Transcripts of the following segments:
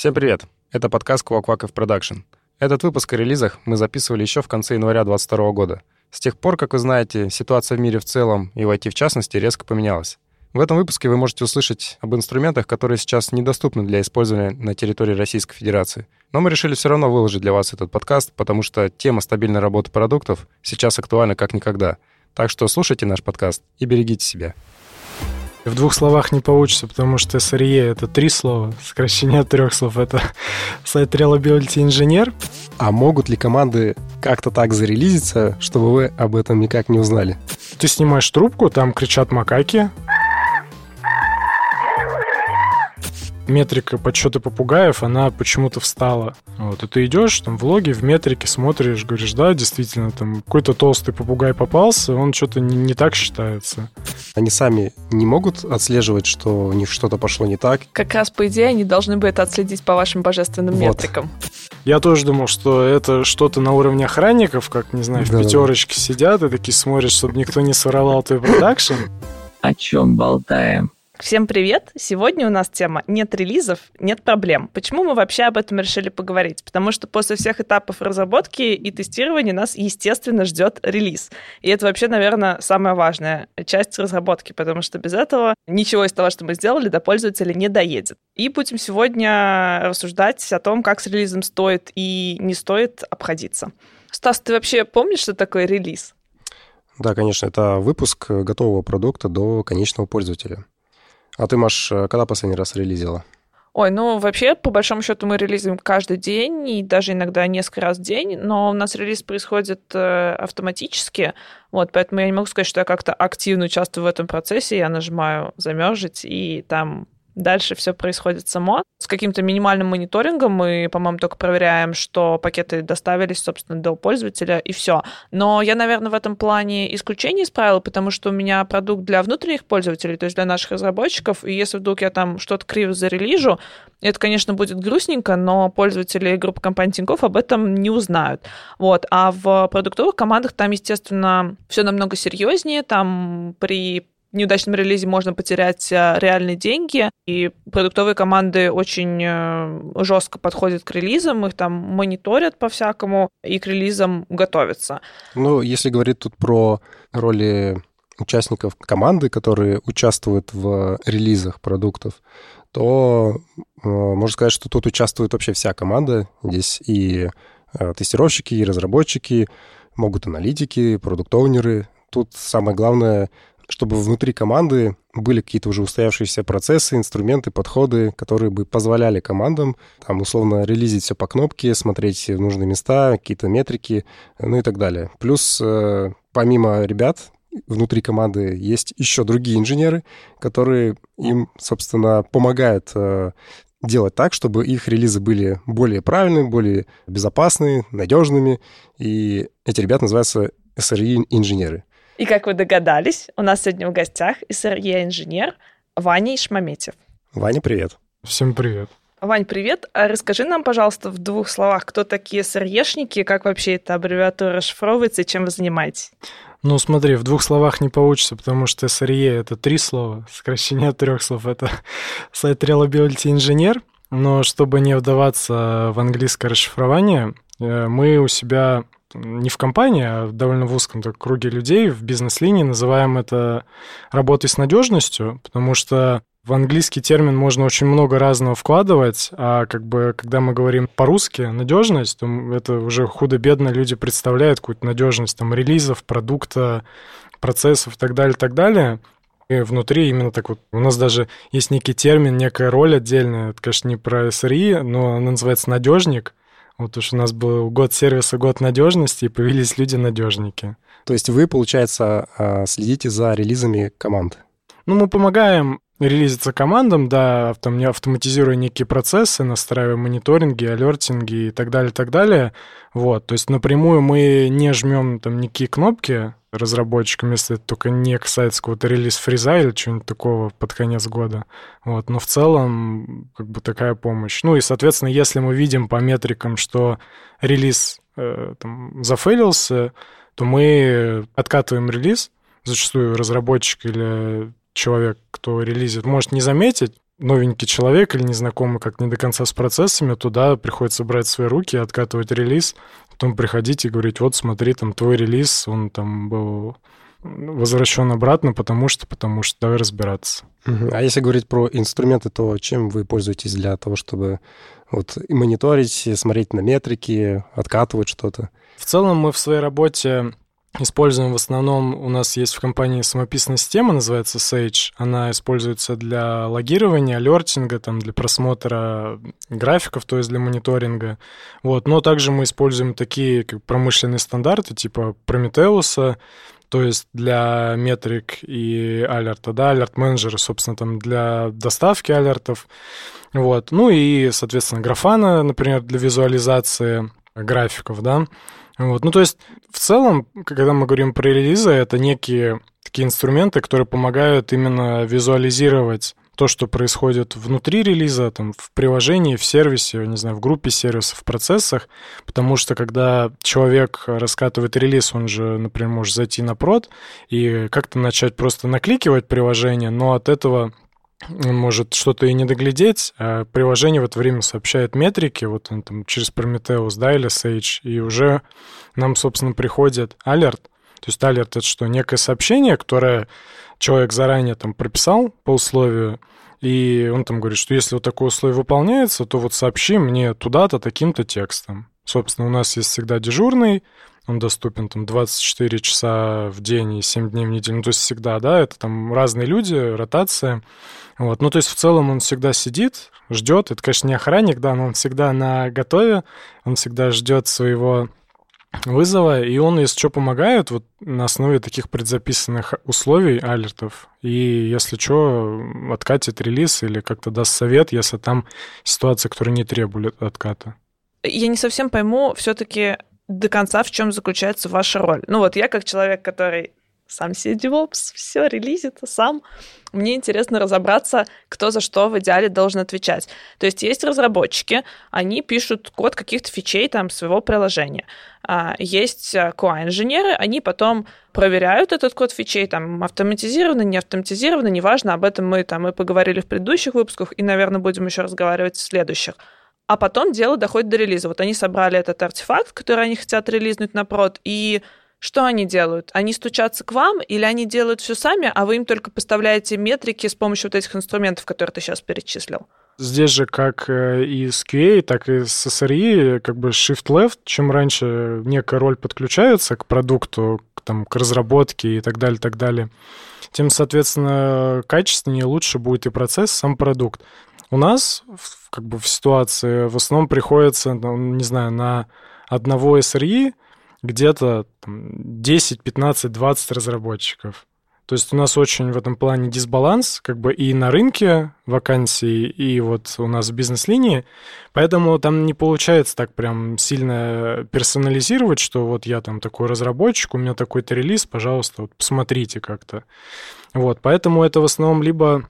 Всем привет! Это подкаст Квакваков Продакшн. Этот выпуск о релизах мы записывали еще в конце января 2022 года. С тех пор, как вы знаете, ситуация в мире в целом и в IT в частности резко поменялась. В этом выпуске вы можете услышать об инструментах, которые сейчас недоступны для использования на территории Российской Федерации. Но мы решили все равно выложить для вас этот подкаст, потому что тема стабильной работы продуктов сейчас актуальна как никогда. Так что слушайте наш подкаст и берегите себя. В двух словах не получится, потому что SRE — это три слова, сокращение от трех слов. Это сайт Reliability Engineer. А могут ли команды как-то так зарелизиться, чтобы вы об этом никак не узнали? Ты снимаешь трубку, там кричат макаки, метрика подсчета попугаев, она почему-то встала. Вот, и ты идешь там в логе, в метрике смотришь, говоришь, да, действительно, там какой-то толстый попугай попался, он что-то не, не так считается. Они сами не могут отслеживать, что у них что-то пошло не так? Как раз, по идее, они должны бы это отследить по вашим божественным вот. метрикам. Я тоже думал, что это что-то на уровне охранников, как, не знаю, в да, пятерочке да. сидят и такие смотрят, чтобы никто не своровал твой продакшн. О чем болтаем? Всем привет! Сегодня у нас тема «Нет релизов, нет проблем». Почему мы вообще об этом решили поговорить? Потому что после всех этапов разработки и тестирования нас, естественно, ждет релиз. И это вообще, наверное, самая важная часть разработки, потому что без этого ничего из того, что мы сделали, до пользователя не доедет. И будем сегодня рассуждать о том, как с релизом стоит и не стоит обходиться. Стас, ты вообще помнишь, что такое релиз? Да, конечно, это выпуск готового продукта до конечного пользователя. А ты, Маш, э, когда последний раз релизила? Ой, ну вообще, по большому счету, мы релизим каждый день и даже иногда несколько раз в день, но у нас релиз происходит э, автоматически, вот, поэтому я не могу сказать, что я как-то активно участвую в этом процессе, я нажимаю замержить, и там Дальше все происходит само. С каким-то минимальным мониторингом мы, по-моему, только проверяем, что пакеты доставились, собственно, до пользователя, и все. Но я, наверное, в этом плане исключение из правил, потому что у меня продукт для внутренних пользователей, то есть для наших разработчиков, и если вдруг я там что-то криво зарелижу, это, конечно, будет грустненько, но пользователи группы компании Тинькофф об этом не узнают. Вот. А в продуктовых командах там, естественно, все намного серьезнее. Там при неудачном релизе можно потерять э, реальные деньги, и продуктовые команды очень э, жестко подходят к релизам, их там мониторят по-всякому и к релизам готовятся. Ну, если говорить тут про роли участников команды, которые участвуют в релизах продуктов, то э, можно сказать, что тут участвует вообще вся команда. Здесь и тестировщики, и разработчики, могут аналитики, продукт-оунеры. Тут самое главное чтобы внутри команды были какие-то уже устоявшиеся процессы, инструменты, подходы, которые бы позволяли командам там условно релизить все по кнопке, смотреть в нужные места, какие-то метрики, ну и так далее. Плюс э, помимо ребят, внутри команды есть еще другие инженеры, которые им, собственно, помогают э, делать так, чтобы их релизы были более правильными, более безопасными, надежными. И эти ребята называются SRE-инженеры. И как вы догадались, у нас сегодня в гостях SRE-инженер Ваня Ишмаметьев. Ваня, привет. Всем привет. Вань, привет. А расскажи нам, пожалуйста, в двух словах, кто такие СРЕшники, как вообще эта аббревиатура расшифровывается и чем вы занимаетесь? Ну, смотри, в двух словах не получится, потому что SRE — это три слова, сокращение от трех слов. Это сайт Reliability Engineer, но чтобы не вдаваться в английское расшифрование, э, мы у себя не в компании, а довольно в узком так, круге людей в бизнес-линии называем это работой с надежностью, потому что в английский термин можно очень много разного вкладывать, а как бы когда мы говорим по-русски надежность, то это уже худо-бедно люди представляют какую-то надежность там релизов, продукта, процессов и так далее, и так далее. И внутри именно так вот, у нас даже есть некий термин, некая роль отдельная, это, конечно, не про SRE, но она называется надежник, вот уж у нас был год сервиса, год надежности, и появились люди-надежники. То есть вы, получается, а, следите за релизами команд? Ну, мы помогаем релизиться командам, да, автоматизируя некие процессы, настраивая мониторинги, алертинги и так далее, так далее. Вот, то есть напрямую мы не жмем там никакие кнопки, разработчикам, если это только не касается какого-то релиз-фриза или чего-нибудь такого под конец года. Вот. Но в целом как бы такая помощь. Ну и, соответственно, если мы видим по метрикам, что релиз э, там, зафейлился, то мы откатываем релиз. Зачастую разработчик или человек, кто релизит, может не заметить, новенький человек или незнакомый как не до конца с процессами, туда приходится брать свои руки, откатывать релиз, потом приходить и говорить, вот смотри, там твой релиз, он там был возвращен обратно, потому что, потому что, давай разбираться. А если говорить про инструменты, то чем вы пользуетесь для того, чтобы вот мониторить, смотреть на метрики, откатывать что-то? В целом мы в своей работе используем в основном, у нас есть в компании самописная система, называется Sage. Она используется для логирования, алертинга, там, для просмотра графиков, то есть для мониторинга. Вот. Но также мы используем такие как промышленные стандарты, типа Prometheus, то есть для метрик и алерта, да, алерт-менеджера, собственно, там для доставки алертов. Вот. Ну и, соответственно, графана, например, для визуализации графиков, да. Вот. Ну, то есть, в целом, когда мы говорим про релизы, это некие такие инструменты, которые помогают именно визуализировать то, что происходит внутри релиза, там, в приложении, в сервисе, не знаю, в группе сервисов, в процессах, потому что когда человек раскатывает релиз, он же, например, может зайти на прод и как-то начать просто накликивать приложение, но от этого может что-то и не доглядеть, а приложение в это время сообщает метрики, вот он там через Prometheus, да, или Sage, и уже нам, собственно, приходит алерт. То есть алерт — это что? Некое сообщение, которое человек заранее там прописал по условию, и он там говорит, что если вот такое условие выполняется, то вот сообщи мне туда-то таким-то текстом. Собственно, у нас есть всегда дежурный, он доступен там 24 часа в день и 7 дней в неделю. Ну, то есть всегда, да, это там разные люди, ротация. Вот. Ну, то есть в целом он всегда сидит, ждет. Это, конечно, не охранник, да, но он всегда на готове, он всегда ждет своего вызова, и он, если что, помогает вот на основе таких предзаписанных условий, алертов, и если что, откатит релиз или как-то даст совет, если там ситуация, которая не требует отката. Я не совсем пойму все-таки до конца, в чем заключается ваша роль. Ну вот я как человек, который сам себе DevOps, все релизит сам. Мне интересно разобраться, кто за что в идеале должен отвечать. То есть есть разработчики, они пишут код каких-то фичей там своего приложения. А есть QA-инженеры, они потом проверяют этот код фичей, там автоматизированно, не автоматизированно, неважно, об этом мы там и поговорили в предыдущих выпусках, и, наверное, будем еще разговаривать в следующих а потом дело доходит до релиза. Вот они собрали этот артефакт, который они хотят релизнуть на прод, и что они делают? Они стучатся к вам или они делают все сами, а вы им только поставляете метрики с помощью вот этих инструментов, которые ты сейчас перечислил? Здесь же как э, и с QA, так и с SRE, как бы shift-left, чем раньше некая роль подключается к продукту, к, там, к разработке и так далее, так далее, тем, соответственно, качественнее, лучше будет и процесс, сам продукт. У нас как бы в ситуации в основном приходится, ну, не знаю, на одного SRE где-то 10, 15, 20 разработчиков. То есть у нас очень в этом плане дисбаланс, как бы и на рынке вакансий, и вот у нас в бизнес-линии. Поэтому там не получается так прям сильно персонализировать, что вот я там такой разработчик, у меня такой-то релиз, пожалуйста, вот посмотрите как-то. Вот, поэтому это в основном либо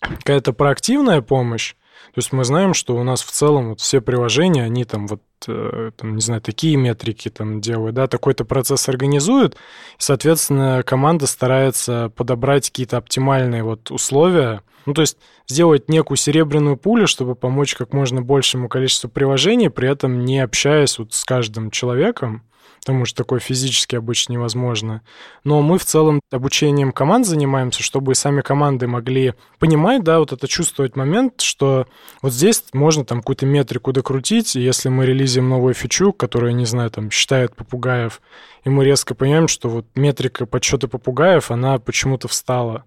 какая-то проактивная помощь, то есть мы знаем, что у нас в целом вот все приложения, они там вот, э, там, не знаю, такие метрики там делают, да, такой-то процесс организуют, и, соответственно, команда старается подобрать какие-то оптимальные вот условия, ну, то есть сделать некую серебряную пулю, чтобы помочь как можно большему количеству приложений, при этом не общаясь вот с каждым человеком, потому что такое физически обычно невозможно. Но мы в целом обучением команд занимаемся, чтобы сами команды могли понимать, да, вот это чувствовать момент, что вот здесь можно там какую-то метрику докрутить, и если мы релизим новую фичу, которая, не знаю, там считает попугаев, и мы резко понимаем, что вот метрика подсчета попугаев, она почему-то встала.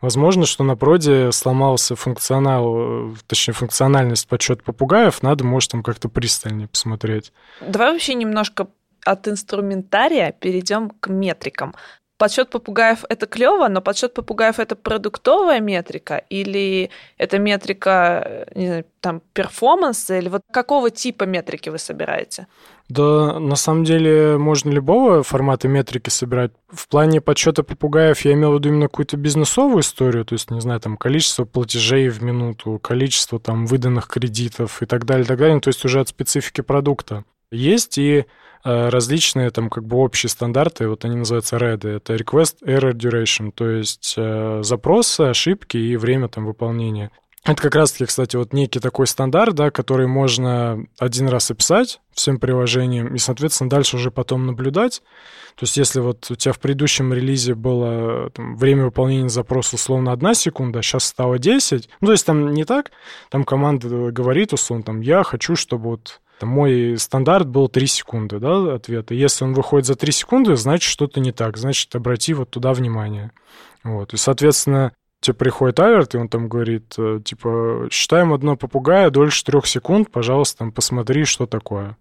Возможно, что на проде сломался функционал, точнее, функциональность подсчета попугаев, надо, может, там как-то пристальнее посмотреть. Давай вообще немножко от инструментария перейдем к метрикам. Подсчет попугаев это клево, но подсчет попугаев это продуктовая метрика или это метрика не знаю, там перформанса или вот какого типа метрики вы собираете? Да, на самом деле можно любого формата метрики собирать. В плане подсчета попугаев я имел в виду именно какую-то бизнесовую историю, то есть, не знаю, там количество платежей в минуту, количество там выданных кредитов и так далее, так далее, то есть уже от специфики продукта. Есть и различные там как бы общие стандарты, вот они называются RED, это Request Error Duration, то есть э, запросы, ошибки и время там выполнения. Это как раз-таки, кстати, вот некий такой стандарт, да, который можно один раз описать всем приложениям и, соответственно, дальше уже потом наблюдать. То есть если вот у тебя в предыдущем релизе было там, время выполнения запроса условно одна секунда, а сейчас стало 10, ну, то есть там не так, там команда говорит условно, там, я хочу, чтобы вот там, мой стандарт был 3 секунды, да, ответа. Если он выходит за 3 секунды, значит, что-то не так, значит, обрати вот туда внимание. Вот. И, соответственно, тебе приходит алерт, и он там говорит, э, типа, считаем одно попугая дольше трех секунд, пожалуйста, там посмотри, что такое.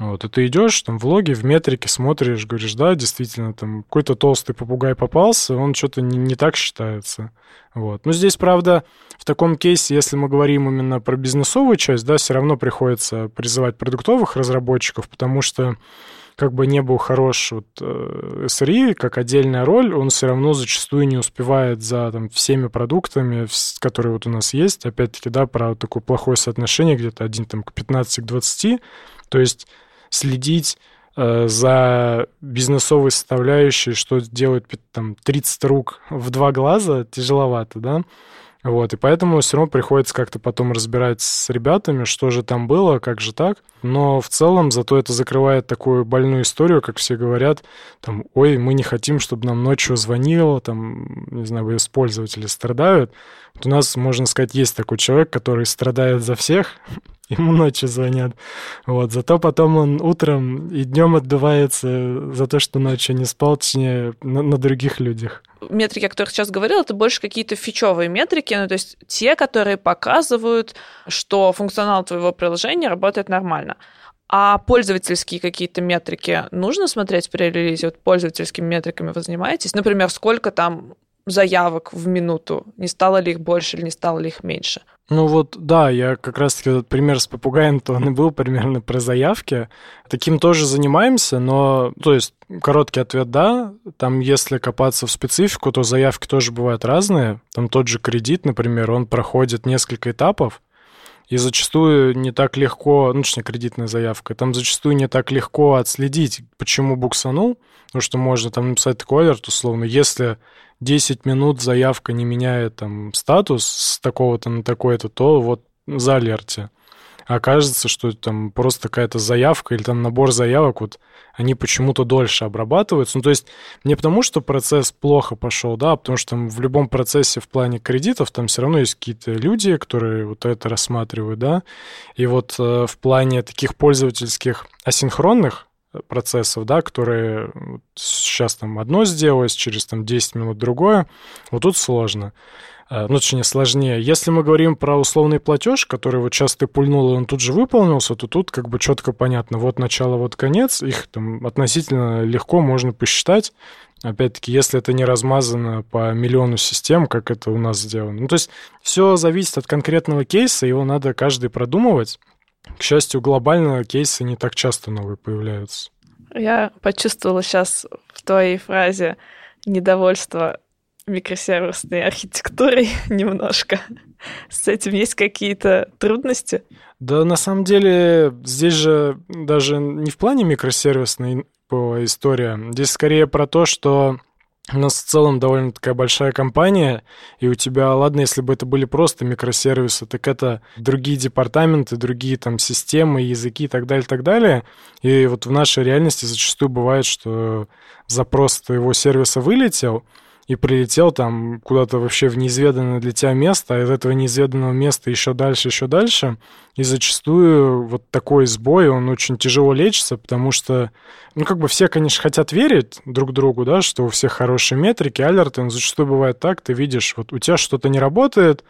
Вот, и ты идешь там в логе, в метрике смотришь, говоришь, да, действительно, там какой-то толстый попугай попался, он что-то не, не так считается. Вот. Но здесь, правда, в таком кейсе, если мы говорим именно про бизнесовую часть, да, все равно приходится призывать продуктовых разработчиков, потому что как бы не был хорош вот, э, SRE, как отдельная роль, он все равно зачастую не успевает за там, всеми продуктами, которые вот у нас есть. Опять-таки, да, про такое плохое соотношение, где-то один там, к 15 к 20. То есть следить э, за бизнесовой составляющей, что делает там 30 рук в два глаза, тяжеловато, да. Вот, и поэтому все равно приходится как-то потом разбирать с ребятами, что же там было, как же так. Но в целом зато это закрывает такую больную историю, как все говорят, там, ой, мы не хотим, чтобы нам ночью звонило, там, не знаю, пользователи страдают. Вот у нас, можно сказать, есть такой человек, который страдает за всех, ему ночью звонят. Вот, зато потом он утром и днем отдувается за то, что ночью не спал, точнее, на, на других людях. Метрики, о которых сейчас говорил, это больше какие-то фичевые метрики, ну, то есть те, которые показывают, что функционал твоего приложения работает нормально. А пользовательские какие-то метрики нужно смотреть при релизе? Вот пользовательскими метриками вы занимаетесь? Например, сколько там заявок в минуту? Не стало ли их больше или не стало ли их меньше? Ну вот, да, я как раз-таки этот пример с попугаем, то он и был примерно про заявки. Таким тоже занимаемся, но, то есть, короткий ответ «да». Там, если копаться в специфику, то заявки тоже бывают разные. Там тот же кредит, например, он проходит несколько этапов, и зачастую не так легко, ну, точнее, кредитная заявка, там зачастую не так легко отследить, почему буксанул, потому что можно там написать такой алерт, условно, если 10 минут заявка не меняет там статус с такого-то на такой-то, то вот за алерте. А кажется, что там просто какая-то заявка или там набор заявок, вот они почему-то дольше обрабатываются. Ну, то есть не потому, что процесс плохо пошел, да, а потому что там в любом процессе в плане кредитов там все равно есть какие-то люди, которые вот это рассматривают, да. И вот э, в плане таких пользовательских асинхронных процессов, да, которые сейчас там одно сделалось, через там 10 минут другое, вот тут сложно. Э, ну, точнее, сложнее. Если мы говорим про условный платеж, который вот сейчас ты пульнул, и он тут же выполнился, то тут как бы четко понятно, вот начало, вот конец, их там относительно легко можно посчитать. Опять-таки, если это не размазано по миллиону систем, как это у нас сделано. Ну, то есть все зависит от конкретного кейса, его надо каждый продумывать. К счастью, глобально кейсы не так часто новые появляются. Я почувствовала сейчас в твоей фразе недовольство микросервисной архитектурой немножко. С этим есть какие-то трудности? Да, на самом деле, здесь же даже не в плане микросервисной история. Здесь скорее про то, что у нас в целом довольно такая большая компания, и у тебя, ладно, если бы это были просто микросервисы, так это другие департаменты, другие там системы, языки и так далее, так далее. И вот в нашей реальности зачастую бывает, что запрос твоего сервиса вылетел, и прилетел там куда-то вообще в неизведанное для тебя место, а из этого неизведанного места еще дальше, еще дальше. И зачастую вот такой сбой, он очень тяжело лечится, потому что, ну, как бы все, конечно, хотят верить друг другу, да, что у всех хорошие метрики, алерты, но зачастую бывает так, ты видишь, вот у тебя что-то не работает,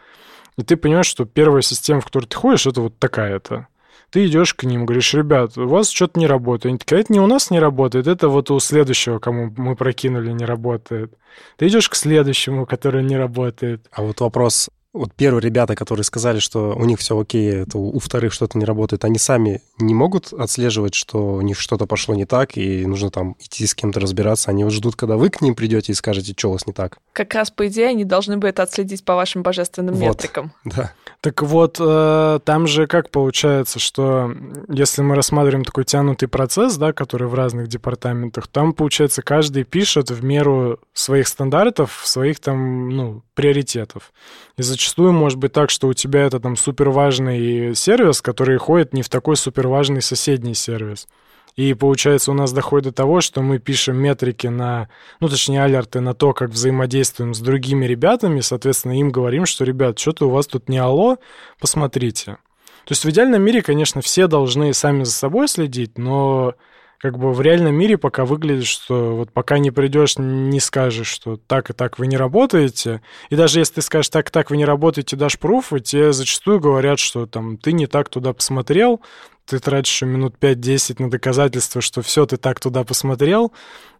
и ты понимаешь, что первая система, в которой ты ходишь, это вот такая-то ты идешь к ним, говоришь, ребят, у вас что-то не работает. Они такие, «А это не у нас не работает, это вот у следующего, кому мы прокинули, не работает. Ты идешь к следующему, который не работает. А вот вопрос, вот первые ребята, которые сказали, что у них все окей, это у вторых что-то не работает, они сами не могут отслеживать, что у них что-то пошло не так, и нужно там идти с кем-то разбираться. Они вот ждут, когда вы к ним придете и скажете, что у вас не так. Как раз, по идее, они должны бы это отследить по вашим божественным вот. метрикам. Да. Так вот, э, там же как получается, что если мы рассматриваем такой тянутый процесс, да, который в разных департаментах, там, получается, каждый пишет в меру своих стандартов, своих там, ну, приоритетов. Из-за зачастую может быть так, что у тебя это там суперважный сервис, который ходит не в такой суперважный соседний сервис. И получается, у нас доходит до того, что мы пишем метрики на, ну, точнее, алерты на то, как взаимодействуем с другими ребятами, соответственно, им говорим, что, ребят, что-то у вас тут не алло, посмотрите. То есть в идеальном мире, конечно, все должны сами за собой следить, но как бы в реальном мире пока выглядит, что вот пока не придешь, не скажешь, что так и так вы не работаете. И даже если ты скажешь, так и так вы не работаете, дашь пруфы, тебе зачастую говорят, что там ты не так туда посмотрел, ты тратишь минут 5-10 на доказательство, что все, ты так туда посмотрел.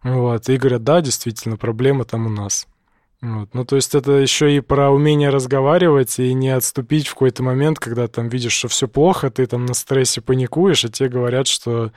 Вот, и говорят, да, действительно, проблема там у нас. Вот. Ну, то есть это еще и про умение разговаривать и не отступить в какой-то момент, когда там видишь, что все плохо, ты там на стрессе паникуешь, а тебе говорят, что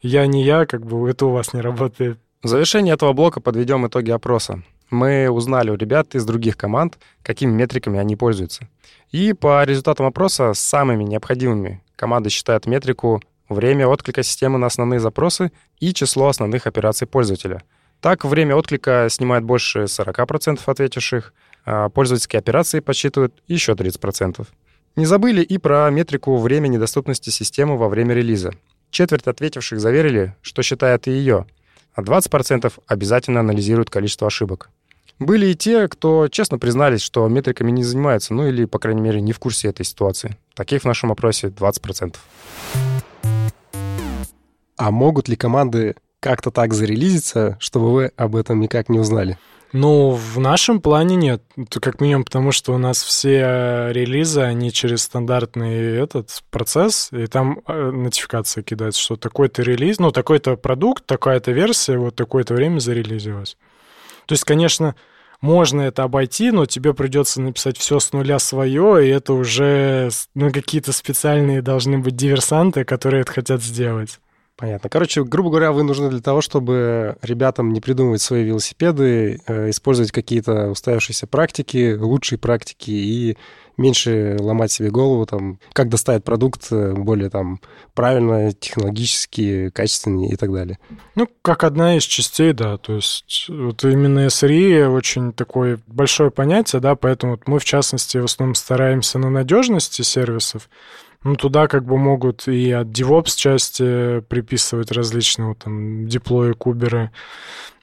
я не я, как бы это у вас не работает. В завершение этого блока подведем итоги опроса. Мы узнали у ребят из других команд, какими метриками они пользуются. И по результатам опроса самыми необходимыми команды считают метрику время отклика системы на основные запросы и число основных операций пользователя. Так, время отклика снимает больше 40% ответивших, а пользовательские операции подсчитывают еще 30%. Не забыли и про метрику времени доступности системы во время релиза. Четверть ответивших заверили, что считают и ее, а 20% обязательно анализируют количество ошибок. Были и те, кто честно признались, что метриками не занимаются, ну или, по крайней мере, не в курсе этой ситуации. Таких в нашем опросе 20%. А могут ли команды как-то так зарелизиться, чтобы вы об этом никак не узнали? Ну, в нашем плане нет. Это как минимум потому, что у нас все релизы, они через стандартный этот процесс, и там э, нотификация кидается, что такой-то релиз, ну, такой-то продукт, такая-то версия, вот такое-то время зарелизилась. То есть, конечно, можно это обойти, но тебе придется написать все с нуля свое, и это уже ну, какие-то специальные должны быть диверсанты, которые это хотят сделать. Понятно. Короче, грубо говоря, вы нужны для того, чтобы ребятам не придумывать свои велосипеды, э, использовать какие-то устоявшиеся практики, лучшие практики и меньше ломать себе голову, там, как доставить продукт э, более там правильно, технологически, качественнее и так далее. Ну, как одна из частей, да. То есть вот именно SRE очень такое большое понятие, да, поэтому вот мы, в частности, в основном стараемся на надежности сервисов, ну, туда как бы могут и от DevOps части приписывать различные вот, там диплои, куберы.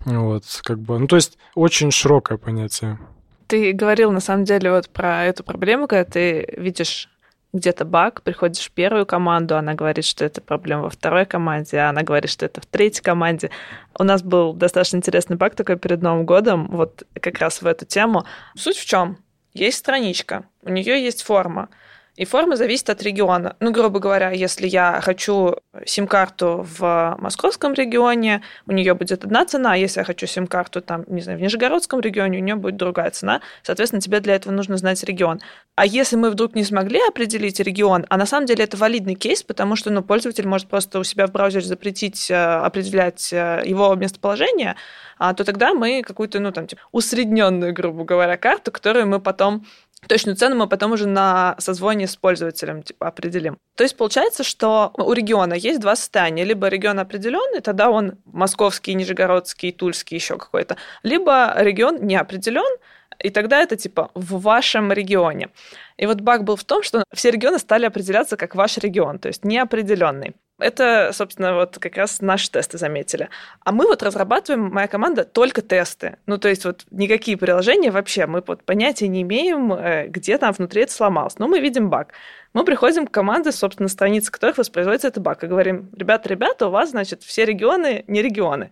Вот, как бы, ну, то есть очень широкое понятие. Ты говорил, на самом деле, вот про эту проблему, когда ты видишь где-то баг, приходишь в первую команду, она говорит, что это проблема во второй команде, а она говорит, что это в третьей команде. У нас был достаточно интересный баг такой перед Новым годом, вот как раз в эту тему. Суть в чем? Есть страничка, у нее есть форма. И форма зависит от региона. Ну, грубо говоря, если я хочу сим-карту в московском регионе, у нее будет одна цена, а если я хочу сим-карту там, не знаю, в Нижегородском регионе, у нее будет другая цена. Соответственно, тебе для этого нужно знать регион. А если мы вдруг не смогли определить регион, а на самом деле это валидный кейс, потому что ну, пользователь может просто у себя в браузере запретить э, определять э, его местоположение, а, то тогда мы какую-то, ну, там, типа, усредненную, грубо говоря, карту, которую мы потом Точную цену мы потом уже на созвоне с пользователем типа, определим. То есть получается, что у региона есть два состояния. Либо регион определенный, тогда он московский, нижегородский, тульский, еще какой-то. Либо регион не определен, и тогда это типа в вашем регионе. И вот баг был в том, что все регионы стали определяться как ваш регион, то есть неопределенный. Это, собственно, вот как раз наши тесты заметили. А мы вот разрабатываем, моя команда, только тесты. Ну, то есть вот никакие приложения вообще, мы вот понятия не имеем, э, где там внутри это сломалось. Но мы видим баг. Мы приходим к команде, собственно, страницы которых воспроизводится этот баг, и говорим, ребята, ребята, у вас, значит, все регионы не регионы.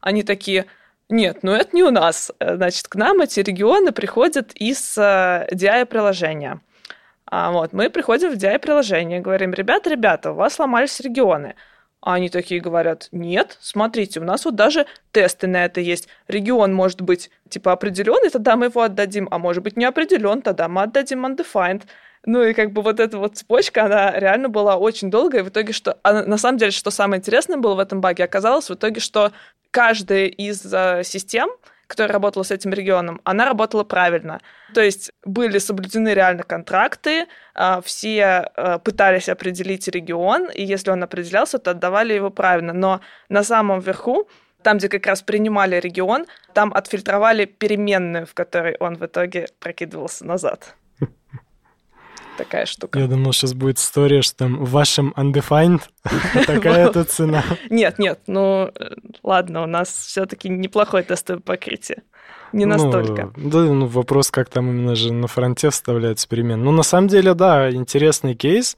Они такие, нет, ну это не у нас. Э, значит, к нам эти регионы приходят из DI-приложения. Э, а вот мы приходим в DI-приложение, говорим, ребята, ребята, у вас сломались регионы. А они такие говорят, нет, смотрите, у нас вот даже тесты на это есть. Регион может быть типа определенный, тогда мы его отдадим, а может быть не определен, тогда мы отдадим undefined. Ну и как бы вот эта вот цепочка, она реально была очень долгая. И в итоге, что... А на самом деле, что самое интересное было в этом баге, оказалось в итоге, что каждая из uh, систем, которая работала с этим регионом, она работала правильно. То есть были соблюдены реально контракты, а, все а, пытались определить регион, и если он определялся, то отдавали его правильно. Но на самом верху там, где как раз принимали регион, там отфильтровали переменную, в которой он в итоге прокидывался назад. Такая штука. Я думал, сейчас будет история, что там в вашем undefined такая-то цена. Нет, нет, ну ладно, у нас все-таки неплохое тестовое покрытие. Не настолько. Ну, да, ну вопрос, как там именно же на фронте вставляется перемен. Ну, на самом деле, да, интересный кейс.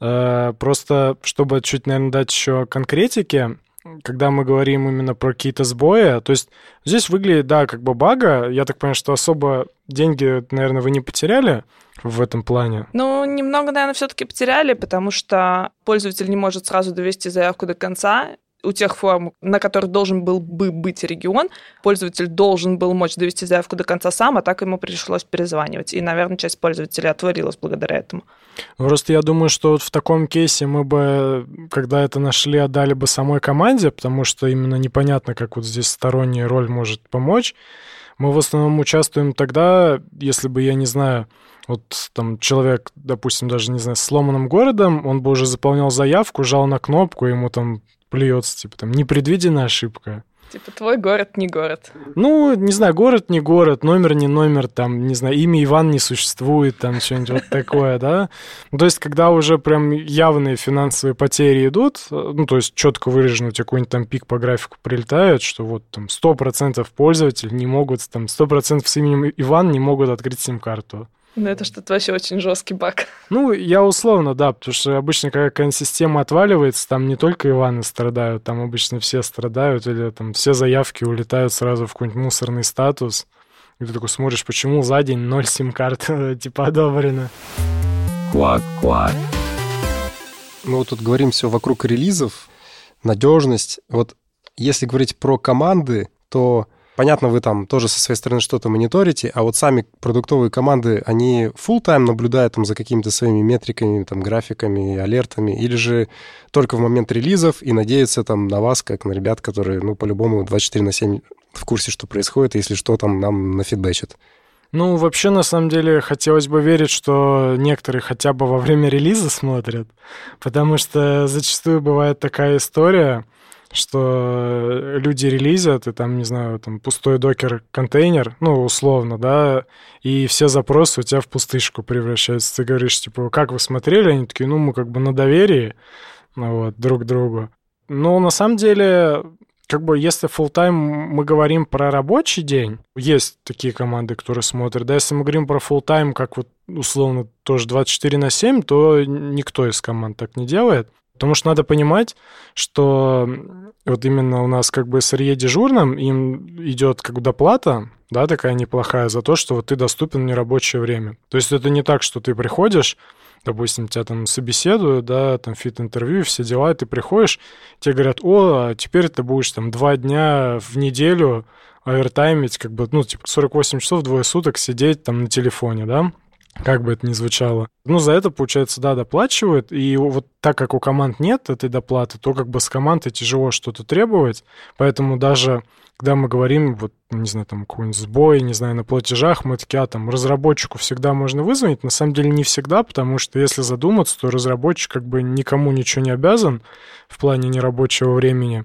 Э, просто, чтобы чуть, наверное, дать еще конкретики, когда мы говорим именно про какие-то сбои, то есть здесь выглядит, да, как бы бага. Я так понимаю, что особо деньги, наверное, вы не потеряли в этом плане? Ну, немного, наверное, все-таки потеряли, потому что пользователь не может сразу довести заявку до конца, у тех форм, на которых должен был бы быть регион, пользователь должен был мочь довести заявку до конца сам, а так ему пришлось перезванивать. И, наверное, часть пользователей отворилась благодаря этому. Просто я думаю, что вот в таком кейсе мы бы, когда это нашли, отдали бы самой команде, потому что именно непонятно, как вот здесь сторонняя роль может помочь. Мы в основном участвуем тогда, если бы, я не знаю, вот там человек, допустим, даже, не знаю, с сломанным городом, он бы уже заполнял заявку, жал на кнопку, ему там плюется, типа там непредвиденная ошибка. Типа твой город не город. Ну, не знаю, город не город, номер не номер, там, не знаю, имя Иван не существует, там что-нибудь вот такое, да. Ну, то есть, когда уже прям явные финансовые потери идут, ну, то есть четко выражено, у тебя какой-нибудь там пик по графику прилетает, что вот там 100% пользователей не могут, там 100% с именем Иван не могут открыть сим-карту. Ну, это что-то вообще очень жесткий баг. Ну, я условно, да, потому что обычно, когда какая-нибудь система отваливается, там не только Иваны страдают, там обычно все страдают, или там все заявки улетают сразу в какой-нибудь мусорный статус. И ты такой смотришь, почему за день ноль сим-карт типа одобрено. Квак-квак. Мы вот тут говорим все вокруг релизов, надежность. Вот если говорить про команды, то Понятно, вы там тоже со своей стороны что-то мониторите, а вот сами продуктовые команды, они full тайм наблюдают там за какими-то своими метриками, там, графиками, алертами, или же только в момент релизов и надеются там на вас, как на ребят, которые, ну, по-любому 24 на 7 в курсе, что происходит, если что, там нам нафидбэчат. Ну, вообще, на самом деле, хотелось бы верить, что некоторые хотя бы во время релиза смотрят, потому что зачастую бывает такая история, что люди релизят, и там, не знаю, там пустой докер-контейнер, ну, условно, да, и все запросы у тебя в пустышку превращаются. Ты говоришь, типа, как вы смотрели? Они такие, ну, мы как бы на доверии, ну, вот, друг другу. Но на самом деле, как бы, если full time мы говорим про рабочий день, есть такие команды, которые смотрят, да, если мы говорим про full time как вот, условно, тоже 24 на 7, то никто из команд так не делает. Потому что надо понимать, что вот именно у нас как бы SRE дежурным, им идет как бы доплата, да, такая неплохая, за то, что вот ты доступен в нерабочее время. То есть это не так, что ты приходишь, допустим, тебя там собеседуют, да, там фит-интервью, все дела, ты приходишь, тебе говорят, о, а теперь ты будешь там два дня в неделю овертаймить, как бы, ну, типа 48 часов, двое суток сидеть там на телефоне, да, как бы это ни звучало. Ну, за это, получается, да, доплачивают, и вот так как у команд нет этой доплаты, то как бы с командой тяжело что-то требовать, поэтому даже когда мы говорим, вот, не знаю, там, какой-нибудь сбой, не знаю, на платежах, мы такие, а, там, разработчику всегда можно вызвонить, на самом деле не всегда, потому что если задуматься, то разработчик как бы никому ничего не обязан в плане нерабочего времени,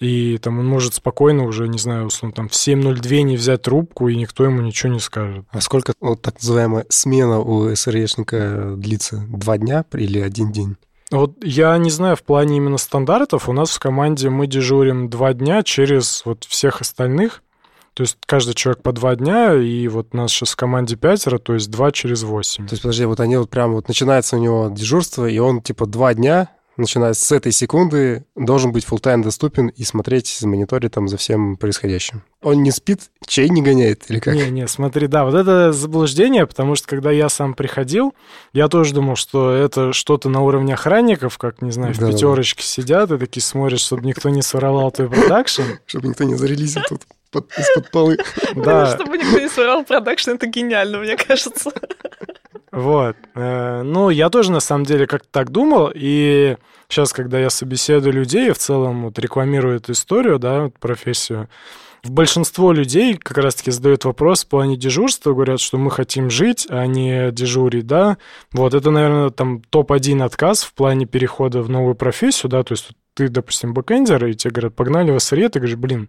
и там он может спокойно уже, не знаю, условно, там в 7.02 не взять трубку, и никто ему ничего не скажет. А сколько вот так называемая смена у СРЕшника длится? Два дня или один день? Вот я не знаю, в плане именно стандартов у нас в команде мы дежурим два дня через вот всех остальных. То есть каждый человек по два дня, и вот нас сейчас в команде пятеро, то есть два через восемь. То есть, подожди, вот они вот прям вот начинается у него дежурство, и он типа два дня начиная с этой секунды, должен быть full доступен и смотреть, мониторить там за всем происходящим. Он не спит, чей не гоняет или как? Не, не, смотри, да, вот это заблуждение, потому что когда я сам приходил, я тоже думал, что это что-то на уровне охранников, как, не знаю, в да, пятерочке да. сидят и такие смотрят, чтобы никто не своровал твой продакшн. Чтобы никто не зарелизил тут из-под полы. Да. Чтобы никто не своровал продакшн, это гениально, мне кажется. Вот. Э, ну, я тоже на самом деле как-то так думал, и сейчас, когда я собеседую людей, в целом вот рекламирую эту историю, да, профессию, в большинство людей как раз-таки задают вопрос в плане дежурства, говорят, что мы хотим жить, а не дежурить, да. Вот это, наверное, там топ-1 отказ в плане перехода в новую профессию, да, то есть ты, допустим, бэкэндер, и тебе говорят, погнали в SRE, ты говоришь, блин,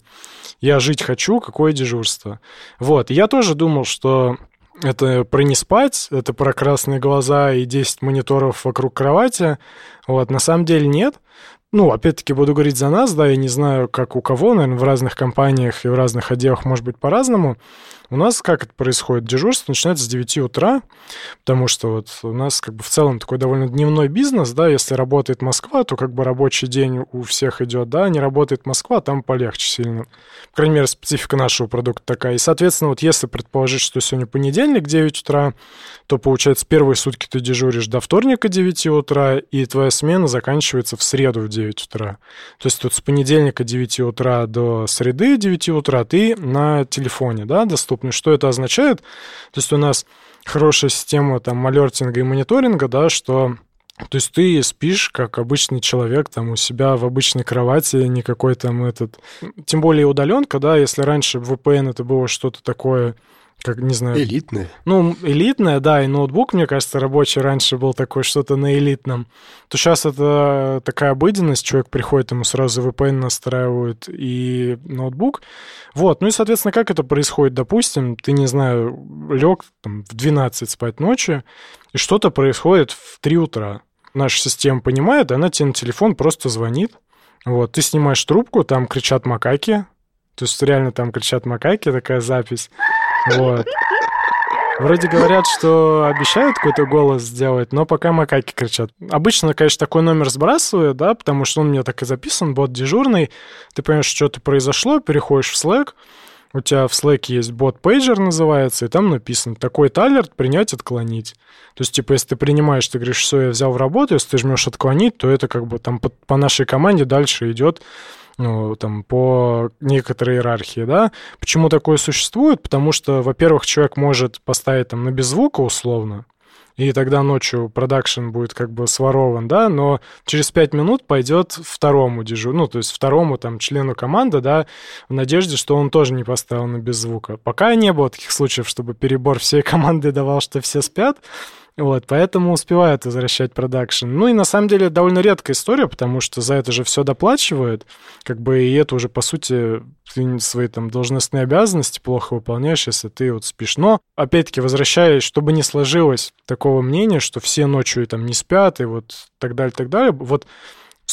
я жить хочу, какое дежурство. Вот, я тоже думал, что это про не спать, это про красные глаза и 10 мониторов вокруг кровати. Вот, на самом деле нет. Ну, опять-таки, буду говорить за нас, да, я не знаю, как у кого, наверное, в разных компаниях и в разных отделах может быть по-разному. У нас как это происходит? Дежурство начинается с 9 утра, потому что вот у нас как бы в целом такой довольно дневной бизнес, да, если работает Москва, то как бы рабочий день у всех идет, да, не работает Москва, там полегче сильно. По крайней мере, специфика нашего продукта такая. И, соответственно, вот если предположить, что сегодня понедельник, 9 утра, то, получается, первые сутки ты дежуришь до вторника 9 утра, и твоя смена заканчивается в среду в 9 утра. То есть тут с понедельника 9 утра до среды 9 утра ты на телефоне, да, доступен доступны. Что это означает? То есть у нас хорошая система там алертинга и мониторинга, да, что то есть ты спишь, как обычный человек, там, у себя в обычной кровати, никакой там этот... Тем более удаленка, да, если раньше VPN это было что-то такое как, не знаю... Элитное. Ну, элитное, да, и ноутбук, мне кажется, рабочий раньше был такой, что-то на элитном. То сейчас это такая обыденность, человек приходит, ему сразу VPN настраивают и ноутбук. Вот, ну и, соответственно, как это происходит? Допустим, ты, не знаю, лег там, в 12 спать ночи, и что-то происходит в 3 утра. Наша система понимает, она тебе на телефон просто звонит. Вот, ты снимаешь трубку, там кричат макаки, то есть реально там кричат макаки, такая запись. Вот. Вроде говорят, что обещают какой-то голос сделать, но пока макаки кричат. Обычно, конечно, такой номер сбрасывают, да, потому что он у меня так и записан, бот дежурный. Ты понимаешь, что-то произошло, переходишь в Slack, у тебя в Slack есть бот пейджер называется, и там написано такой-то принять, отклонить. То есть, типа, если ты принимаешь, ты говоришь, что я взял в работу, если ты жмешь отклонить, то это как бы там по, по нашей команде дальше идет ну, там, по некоторой иерархии, да. Почему такое существует? Потому что, во-первых, человек может поставить там на беззвука условно, и тогда ночью продакшн будет как бы сворован, да, но через пять минут пойдет второму дежуру, ну, то есть второму там члену команды, да, в надежде, что он тоже не поставил на беззвука. Пока не было таких случаев, чтобы перебор всей команды давал, что все спят, вот, поэтому успевают возвращать продакшн. Ну и на самом деле довольно редкая история, потому что за это же все доплачивают, как бы и это уже, по сути, ты свои там должностные обязанности плохо выполняешь, если ты вот спишь. Но, опять-таки, возвращаясь, чтобы не сложилось такого мнения, что все ночью там не спят и вот так далее, так далее, вот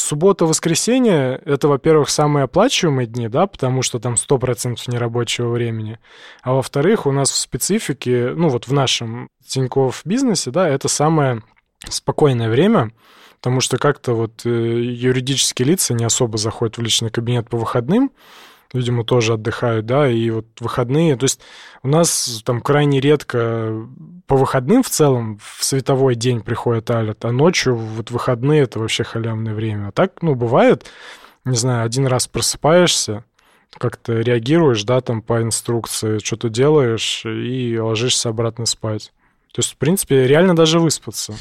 Суббота-воскресенье — это, во-первых, самые оплачиваемые дни, да, потому что там 100% нерабочего времени. А во-вторых, у нас в специфике, ну вот в нашем Тинькофф бизнесе, да, это самое спокойное время, потому что как-то вот э, юридические лица не особо заходят в личный кабинет по выходным, видимо, тоже отдыхают, да, и вот выходные, то есть у нас там крайне редко по выходным в целом в световой день приходит алерт, а ночью вот выходные это вообще халявное время. А так, ну, бывает, не знаю, один раз просыпаешься, как-то реагируешь, да, там по инструкции, что-то делаешь и ложишься обратно спать. То есть, в принципе, реально даже выспаться.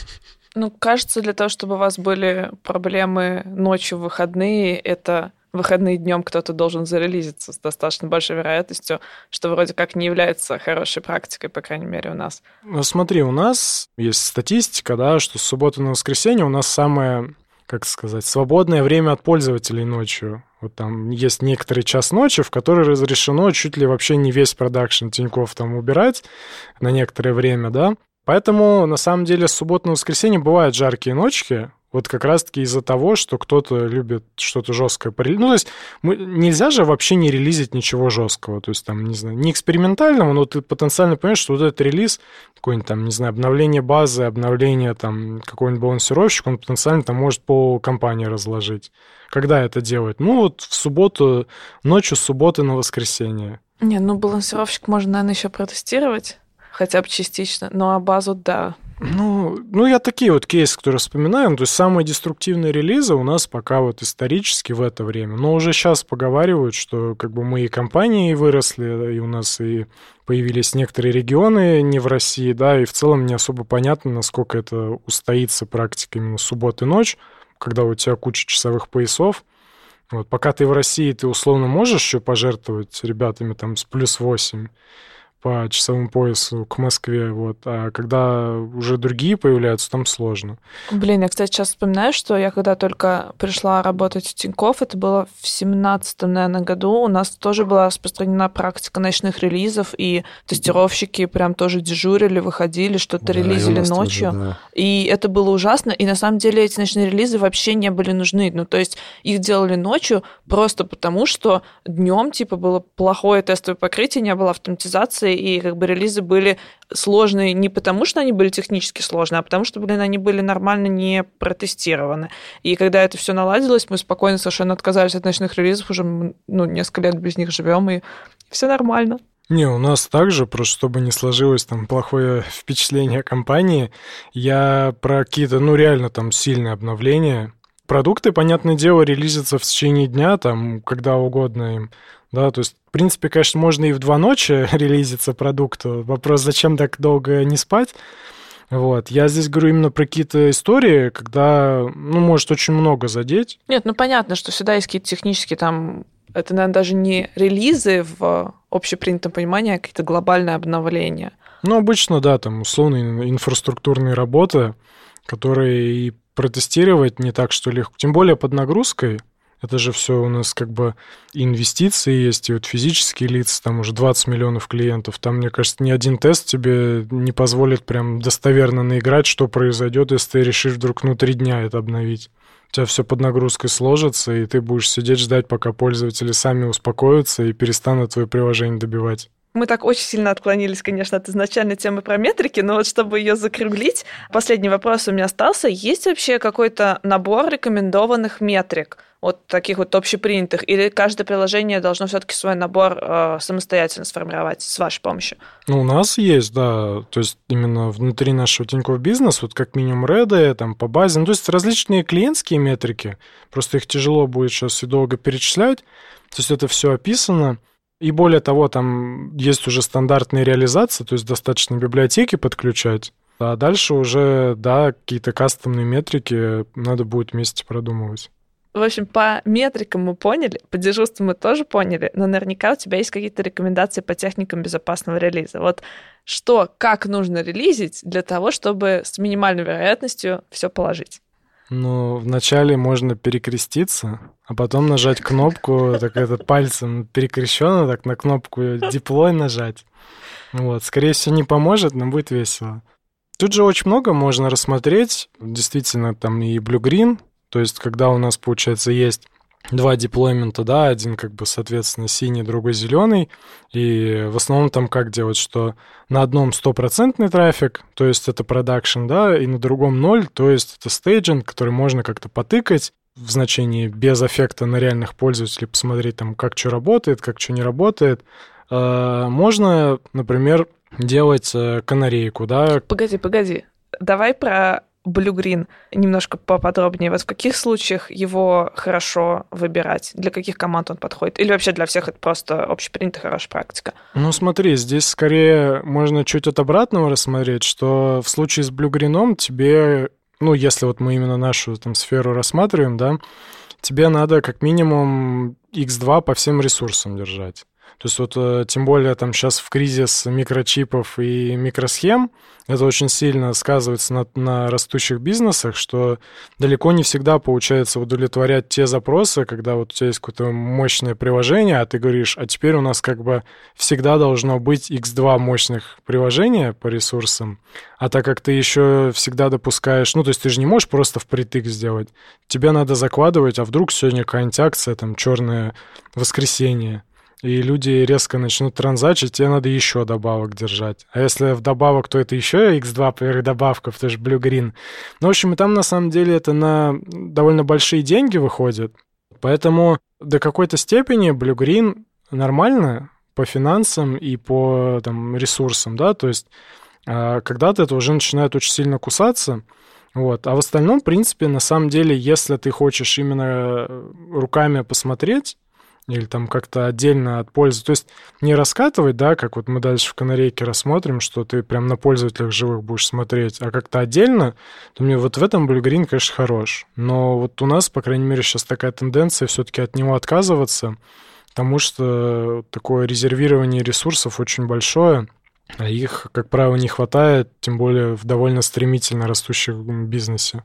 Ну, кажется, для того, чтобы у вас были проблемы ночью в выходные, это выходные днем кто-то должен зарелизиться с достаточно большой вероятностью, что вроде как не является хорошей практикой, по крайней мере, у нас. Ну, смотри, у нас есть статистика, да, что с субботы на воскресенье у нас самое, как сказать, свободное время от пользователей ночью. Вот там есть некоторый час ночи, в который разрешено чуть ли вообще не весь продакшн Тинькофф там убирать на некоторое время, да. Поэтому, на самом деле, с субботы на воскресенье бывают жаркие ночки, вот как раз-таки из-за того, что кто-то любит что-то жесткое. Ну, то есть мы, нельзя же вообще не релизить ничего жесткого. То есть там, не знаю, не экспериментального, но ты потенциально понимаешь, что вот этот релиз, какой-нибудь там, не знаю, обновление базы, обновление там какой-нибудь балансировщик, он потенциально там может по компании разложить. Когда это делать? Ну, вот в субботу, ночью с субботы на воскресенье. Не, ну балансировщик можно, наверное, еще протестировать, хотя бы частично, ну а базу, да, ну, ну, я такие вот кейсы, которые вспоминаю. То есть самые деструктивные релизы у нас пока вот исторически в это время. Но уже сейчас поговаривают, что как бы мы и компании выросли, и у нас и появились некоторые регионы не в России, да, и в целом не особо понятно, насколько это устоится практика именно субботы ночь, когда у тебя куча часовых поясов. Вот, пока ты в России, ты условно можешь еще пожертвовать ребятами там с плюс 8, по часовому поясу к Москве, вот, а когда уже другие появляются, там сложно. Блин, я, кстати, сейчас вспоминаю, что я когда только пришла работать в Тинькофф, это было в семнадцатом, наверное, году, у нас тоже была распространена практика ночных релизов, и тестировщики прям тоже дежурили, выходили, что-то Да, релизили нас тоже, ночью. да. И это было ужасно. И на самом деле эти ночные релизы вообще не были нужны. Ну, то есть их делали ночью просто потому, что днем типа было плохое тестовое покрытие, не было автоматизации, и как бы релизы были сложные не потому, что они были технически сложные, а потому что, блин, они были нормально не протестированы. И когда это все наладилось, мы спокойно совершенно отказались от ночных релизов, уже ну, несколько лет без них живем, и все нормально. Не, у нас также, просто чтобы не сложилось там плохое впечатление о компании, я про какие-то, ну, реально там сильные обновления. Продукты, понятное дело, релизятся в течение дня, там, когда угодно им, да, то есть, в принципе, конечно, можно и в два ночи релизиться продукту. Вопрос, зачем так долго не спать? Вот. Я здесь говорю именно про какие-то истории, когда, ну, может очень много задеть. Нет, ну понятно, что всегда есть какие-то технические там... Это, наверное, даже не релизы в общепринятом понимании, а какие-то глобальные обновления. Ну, обычно, да, там условные инфраструктурные работы, которые и протестировать не так, что легко. Тем более под нагрузкой. Это же все у нас как бы инвестиции есть, и вот физические лица, там уже 20 миллионов клиентов. Там, мне кажется, ни один тест тебе не позволит прям достоверно наиграть, что произойдет, если ты решишь вдруг внутри дня это обновить. У тебя все под нагрузкой сложится, и ты будешь сидеть ждать, пока пользователи сами успокоятся и перестанут твое приложение добивать. Мы так очень сильно отклонились, конечно, от изначальной темы про метрики, но вот чтобы ее закруглить, последний вопрос у меня остался. Есть вообще какой-то набор рекомендованных метрик? вот таких вот общепринятых, или каждое приложение должно все-таки свой набор э, самостоятельно сформировать с вашей помощью? Ну, у нас есть, да, то есть именно внутри нашего Тинькофф бизнес, вот как минимум реды, там по базе, ну, то есть различные клиентские метрики, просто их тяжело будет сейчас и долго перечислять, то есть это все описано, и более того, там есть уже стандартные реализации, то есть достаточно библиотеки подключать, а дальше уже, да, какие-то кастомные метрики надо будет вместе продумывать. В общем, по метрикам мы поняли, по дежурству мы тоже поняли, но наверняка у тебя есть какие-то рекомендации по техникам безопасного релиза. Вот что, как нужно релизить для того, чтобы с минимальной вероятностью все положить? Ну, вначале можно перекреститься, а потом нажать кнопку, так это пальцем перекрещенно, так на кнопку deploy нажать. Вот, скорее всего, не поможет, но будет весело. Тут же очень много можно рассмотреть. Действительно, там и Blue Green, то есть, когда у нас, получается, есть два deployment а, да, один как бы, соответственно, синий, другой зеленый, и в основном там как делать, что на одном стопроцентный трафик, то есть это production, да, и на другом ноль, то есть это staging, который можно как-то потыкать в значении без эффекта на реальных пользователей, посмотреть там, как что работает, как что не работает. А, можно, например, делать э, канарейку, да. Погоди, погоди. Давай про Blue Green немножко поподробнее. Вот в каких случаях его хорошо выбирать? Для каких команд он подходит? Или вообще для всех это просто общепринятая хорошая практика? Ну смотри, здесь скорее можно чуть от обратного рассмотреть, что в случае с Blue Green тебе, ну если вот мы именно нашу там сферу рассматриваем, да, тебе надо как минимум x2 по всем ресурсам держать. То есть вот э, тем более там сейчас в кризис микрочипов и микросхем, это очень сильно сказывается на, на растущих бизнесах, что далеко не всегда получается удовлетворять те запросы, когда вот у тебя есть какое-то мощное приложение, а ты говоришь, а теперь у нас как бы всегда должно быть x2 мощных приложения по ресурсам, а так как ты еще всегда допускаешь, ну то есть ты же не можешь просто впритык сделать, тебе надо закладывать, а вдруг сегодня какая-нибудь акция, там черное воскресенье, и люди резко начнут транзачить, тебе надо еще добавок держать. А если вдобавок, то это еще x2 поверх добавков, то же Blue Green. Ну, в общем, и там на самом деле это на довольно большие деньги выходит. Поэтому до какой-то степени Blue Green нормально по финансам и по там, ресурсам, да, то есть а, когда-то это уже начинает очень сильно кусаться, вот. А в остальном, в принципе, на самом деле, если ты хочешь именно руками посмотреть, или там как-то отдельно от пользы. То есть не раскатывать, да, как вот мы дальше в канарейке рассмотрим, что ты прям на пользователях живых будешь смотреть, а как-то отдельно, то мне вот в этом Green, конечно, хорош. Но вот у нас, по крайней мере, сейчас такая тенденция все-таки от него отказываться. потому что такое резервирование ресурсов очень большое, а их, как правило, не хватает, тем более в довольно стремительно растущем бизнесе.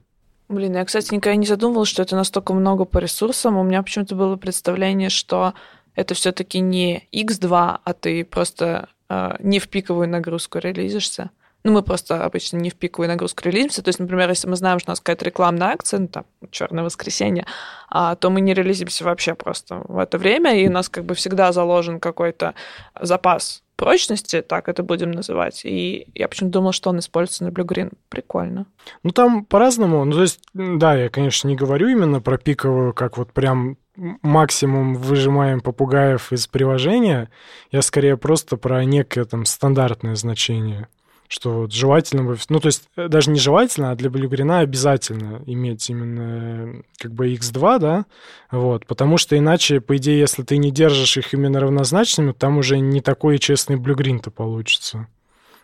Блин, я, кстати, никогда не задумывалась, что это настолько много по ресурсам. У меня почему-то было представление, что это все-таки не X2, а ты просто э, не в пиковую нагрузку релизишься. Ну, мы просто обычно не в пиковую нагрузку релизимся. То есть, например, если мы знаем, что у нас какая-то рекламная акция, ну, там, черное воскресенье, а, то мы не релизимся вообще просто в это время, и у нас как бы всегда заложен какой-то запас прочности, так это будем называть. И я почему-то думала, что он используется на Blue Green. Прикольно. Ну, там по-разному. Ну, то есть, да, я, конечно, не говорю именно про пиковую, как вот прям максимум выжимаем попугаев из приложения. Я скорее просто про некое там стандартное значение что вот желательно бы, ну, то есть э, даже не желательно, а для блюгрина обязательно иметь именно как бы x2, да, вот, потому что иначе, по идее, если ты не держишь их именно равнозначными, там уже не такой честный блюгрин-то получится.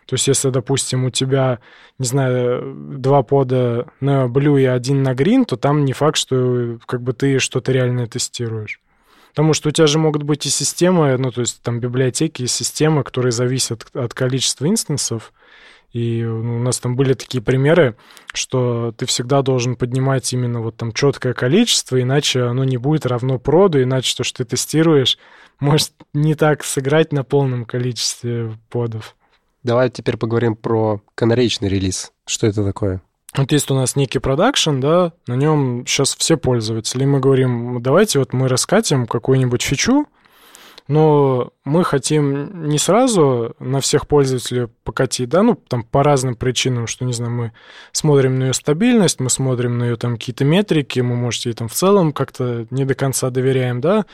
То есть если, допустим, у тебя, не знаю, два пода на blue и один на green, то там не факт, что как бы ты что-то реально тестируешь. Потому что у тебя же могут быть и системы, ну, то есть там библиотеки и системы, которые зависят от количества инстансов, и ну, у нас там были такие примеры, что ты всегда должен поднимать именно вот там четкое количество, иначе оно не будет равно проду, иначе то, что ты тестируешь, может не так сыграть на полном количестве подов. Давай теперь поговорим про канареечный релиз. Что это такое? Вот есть у нас некий продакшн, да, на нем сейчас все пользователи. И мы говорим, давайте вот мы раскатим какую-нибудь фичу, но мы хотим не сразу на всех пользователей покатить, да, ну, там по разным причинам, что, не знаю, мы смотрим на ее стабильность, мы смотрим на ее там какие-то метрики, мы, может, ей там в целом как-то не до конца доверяем, да,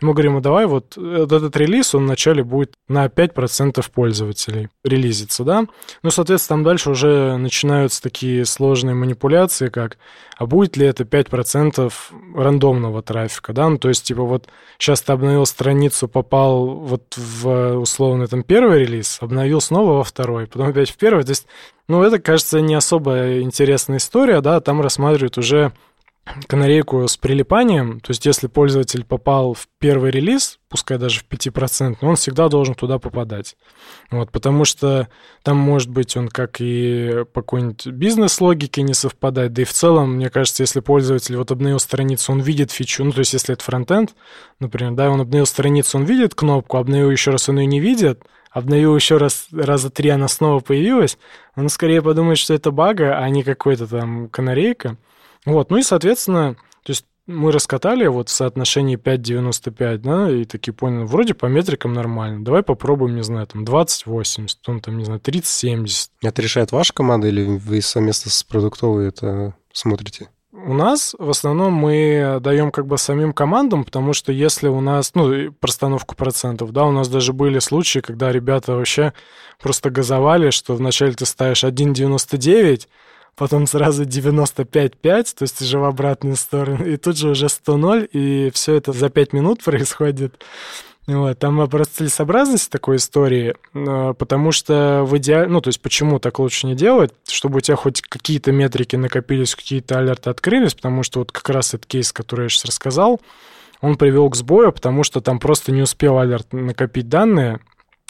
и мы говорим, ну, давай вот этот релиз, он вначале будет на 5% пользователей релизиться, да, ну, соответственно, там дальше уже начинаются такие сложные манипуляции, как, а будет ли это 5% рандомного трафика, да, ну, то есть, типа, вот сейчас ты обновил страницу, попал вот в условный там первый релиз, обновил снова во второй, потом опять в первый. То есть, ну, это, кажется, не особо интересная история, да, там рассматривают уже канарейку с прилипанием, то есть если пользователь попал в первый релиз, пускай даже в 5%, он всегда должен туда попадать. Вот, потому что там, может быть, он как и по какой-нибудь бизнес-логике не совпадает, да и в целом, мне кажется, если пользователь вот обновил страницу, он видит фичу, ну, то есть если это фронтенд, например, да, он обновил страницу, он видит кнопку, обновил еще раз, он ее не видит, обновил еще раз, раза три она снова появилась, он скорее подумает, что это бага, а не какой-то там канарейка. Вот, ну и, соответственно, то есть мы раскатали вот в соотношении 5,95, да, и такие поняли, вроде по метрикам нормально. Давай попробуем, не знаю, там 20-80, потом там, не знаю, 30-70. Это решает ваша команда или вы совместно с продуктовой это смотрите? У нас в основном мы даем как бы самим командам, потому что если у нас, ну, простановку процентов, да, у нас даже были случаи, когда ребята вообще просто газовали, что вначале ты ставишь 1,99, потом сразу 95-5, то есть уже в обратную сторону, и тут же уже 100-0, и все это за 5 минут происходит. Вот, там вопрос целесообразности такой истории, э, потому что в идеале, ну, то есть почему так лучше не делать, чтобы у тебя хоть какие-то метрики накопились, какие-то алерты открылись, потому что вот как раз этот кейс, который я сейчас рассказал, он привел к сбою, потому что там просто не успел алерт накопить данные,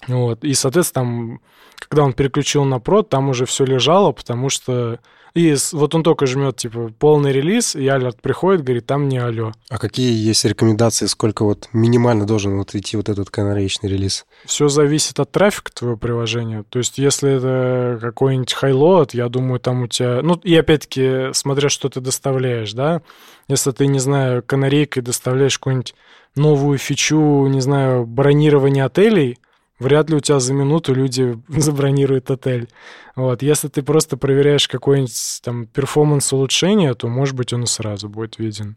вот, и, соответственно, там, когда он переключил на прод, там уже все лежало, потому что и вот он только жмет, типа, полный релиз, и алерт приходит, говорит, там не алло. А какие есть рекомендации, сколько вот минимально должен вот идти вот этот канареечный релиз? Все зависит от трафика твоего приложения. То есть, если это какой-нибудь хайлоад, я думаю, там у тебя... Ну, и опять-таки, смотря что ты доставляешь, да? Если ты, не знаю, канарейкой доставляешь какую-нибудь новую фичу, не знаю, бронирование отелей, вряд ли у тебя за минуту люди забронируют отель. Вот. Если ты просто проверяешь какой-нибудь там performance улучшения, то, может быть, он и сразу будет виден.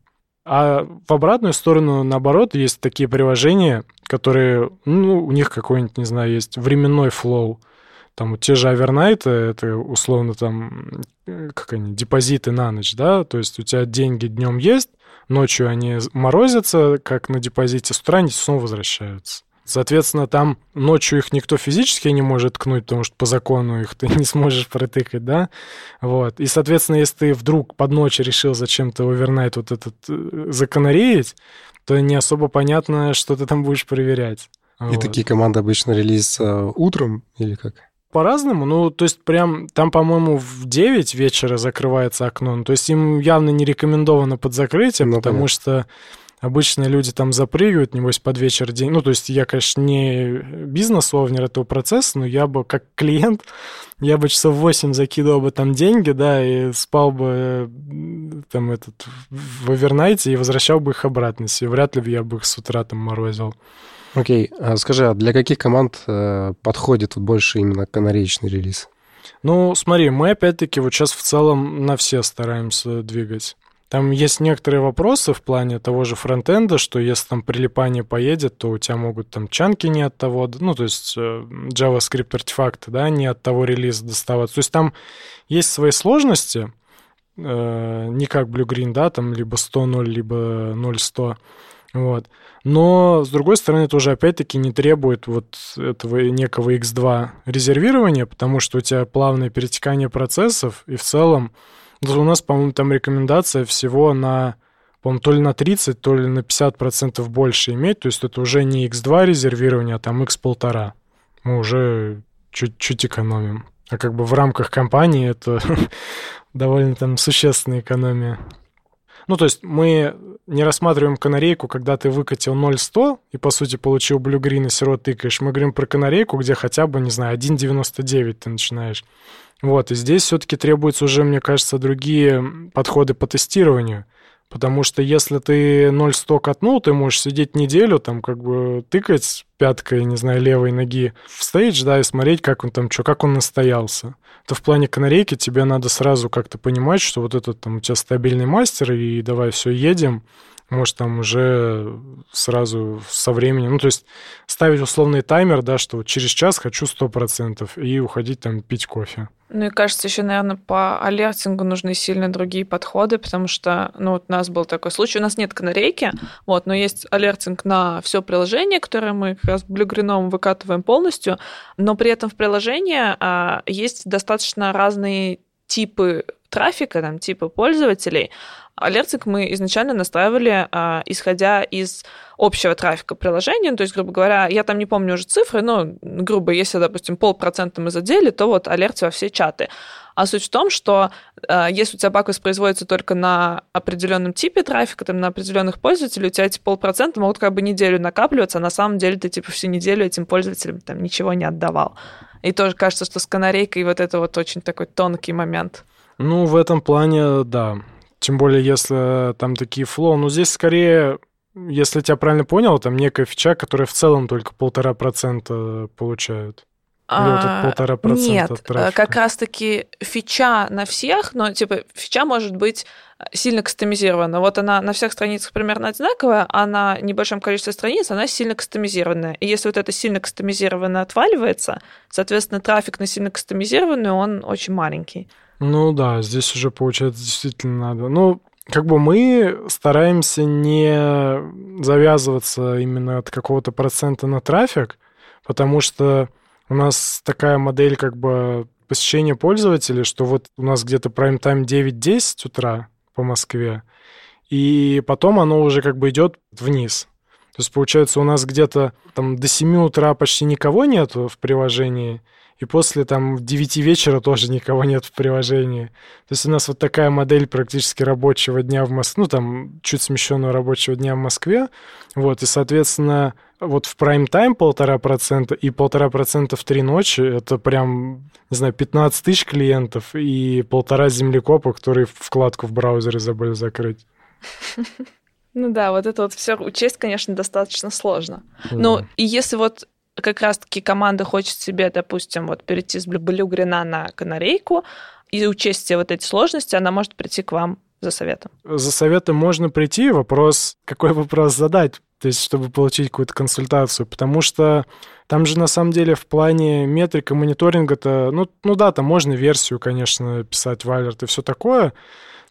А в обратную сторону, наоборот, есть такие приложения, которые, ну, у них какой-нибудь, не знаю, есть временной flow. Там те же overnight ы, это условно там, как они, депозиты на ночь, да, то есть у тебя деньги днем есть, ночью они морозятся, как на депозите, с утра они снова возвращаются. Соответственно, там ночью их никто физически не может ткнуть, потому что по закону их ты не сможешь протыкать, да? Вот. И, соответственно, если ты вдруг под ночь решил зачем-то овернайт вот этот э, заканареить, то не особо понятно, что ты там будешь проверять. И Вот. такие команды обычно релизятся утром или как? По-разному. Ну, то есть прям там, по-моему, в 9 вечера закрывается окно. Ну, то есть им явно не рекомендовано под закрытие, Ну, потому понятно. что обычно люди там запрыгивают, небось, под вечер день. Ну, то есть я, конечно, не бизнес-овнер этого процесса, но я бы, как клиент, я бы часов 8 закидывал бы там деньги, да, и спал бы э, там этот в овернайте и возвращал бы их обратно себе. Вряд ли бы я бы их с утра там морозил. Окей, а скажи, а для каких команд э, подходит вот больше именно канареечный релиз? Ну, смотри, мы опять-таки вот сейчас в целом на все стараемся двигать. Там есть некоторые вопросы в плане того же фронтенда, что если там прилипание поедет, то у тебя могут там чанки не от того, ну, то есть э, JavaScript артефакты, да, не от того релиза доставаться. То есть там есть свои сложности, э, не как Blue Green, да, там либо 100-0, либо 0-100, вот. Но, с другой стороны, это уже опять-таки не требует вот этого некого X2 резервирования, потому что у тебя плавное перетекание процессов, и в целом у нас, по-моему, там рекомендация всего на, по-моему, то ли на 30, то ли на 50% больше иметь, то есть это уже не X2 резервирование, а там X1,5. Мы уже чуть-чуть экономим. А как бы в рамках компании это довольно там существенная экономия. Ну, то есть мы не рассматриваем канарейку, когда ты выкатил 0,100 и, по сути, получил блюгрин и сироп тыкаешь. Мы говорим про канарейку, где хотя бы, не знаю, 1,99 ты начинаешь. Вот, и здесь все-таки требуются уже, мне кажется, другие подходы по тестированию. Потому что если ты 0,100 катнул, ты можешь сидеть неделю, там, как бы тыкать пяткой, не знаю, левой ноги в стейдж, да, и смотреть, как он там, что, как он настоялся. То в плане канарейки тебе надо сразу как-то понимать, что вот этот там у тебя стабильный мастер, и давай все, едем. Может, там уже сразу со временем, ну, то есть ставить условный таймер, да, что вот через час хочу 100% и уходить там пить кофе. Ну и кажется, еще, наверное, по алертингу нужны сильно другие подходы, потому что, ну, вот у нас был такой случай, у нас нет канарейки, вот, но есть алертинг на все приложение, которое мы как раз блюгрином выкатываем полностью, но при этом в приложении а, есть достаточно разные типы трафика, там, типы пользователей. Алертинг мы изначально настраивали, а, исходя из общего трафика приложения. То есть, грубо говоря, я там не помню уже цифры, но, грубо, если, допустим, полпроцента мы задели, то вот алерт во все чаты. А суть в том, что э, если у тебя бак воспроизводится только на определенном типе трафика, там, на определенных пользователей, у тебя эти полпроцента могут как бы неделю накапливаться, а на самом деле ты типа всю неделю этим пользователям там ничего не отдавал. И тоже кажется, что с канарейкой вот это вот очень такой тонкий момент. Ну, в этом плане, да. Тем более, если там такие флоу. Но здесь скорее, если я тебя правильно понял, там некая фича, которая в целом только полтора процента получают. Или вот Нет, от трафика. как раз-таки фича на всех, но типа фича может быть сильно кастомизирована. Вот она на всех страницах примерно одинаковая, а на небольшом количестве страниц она сильно кастомизированная. И если вот это сильно кастомизированное отваливается, соответственно, трафик на сильно кастомизированную, он очень маленький. Ну да, здесь уже, получается, действительно надо. Ну, как бы мы стараемся не завязываться именно от какого-то процента на трафик, потому что у нас такая модель как бы посещения пользователей, что вот у нас где-то прайм-тайм 9-10 утра по Москве, и потом оно уже как бы идет вниз. То есть, получается, у нас где-то там до 7 утра почти никого нету в приложении, и после там 9 вечера тоже никого нет в приложении. То есть у нас вот такая модель практически рабочего дня в Москве, ну там чуть смещенного рабочего дня в Москве, вот, и, соответственно, вот в прайм-тайм полтора процента и полтора процента в три ночи, это прям, не знаю, 15 тысяч клиентов и полтора землекопа, которые вкладку в браузере забыли закрыть. Ну да, вот это вот все учесть, конечно, достаточно сложно. Ну, и если вот как раз-таки команда хочет себе, допустим, вот перейти с блюгрина на канарейку и учесть все вот эти сложности, она может прийти к вам за советом. За советом можно прийти, вопрос, какой вопрос задать, то есть чтобы получить какую-то консультацию, потому что там же на самом деле в плане метрика мониторинга-то, ну, ну да, там можно версию, конечно, писать в алерт и все такое,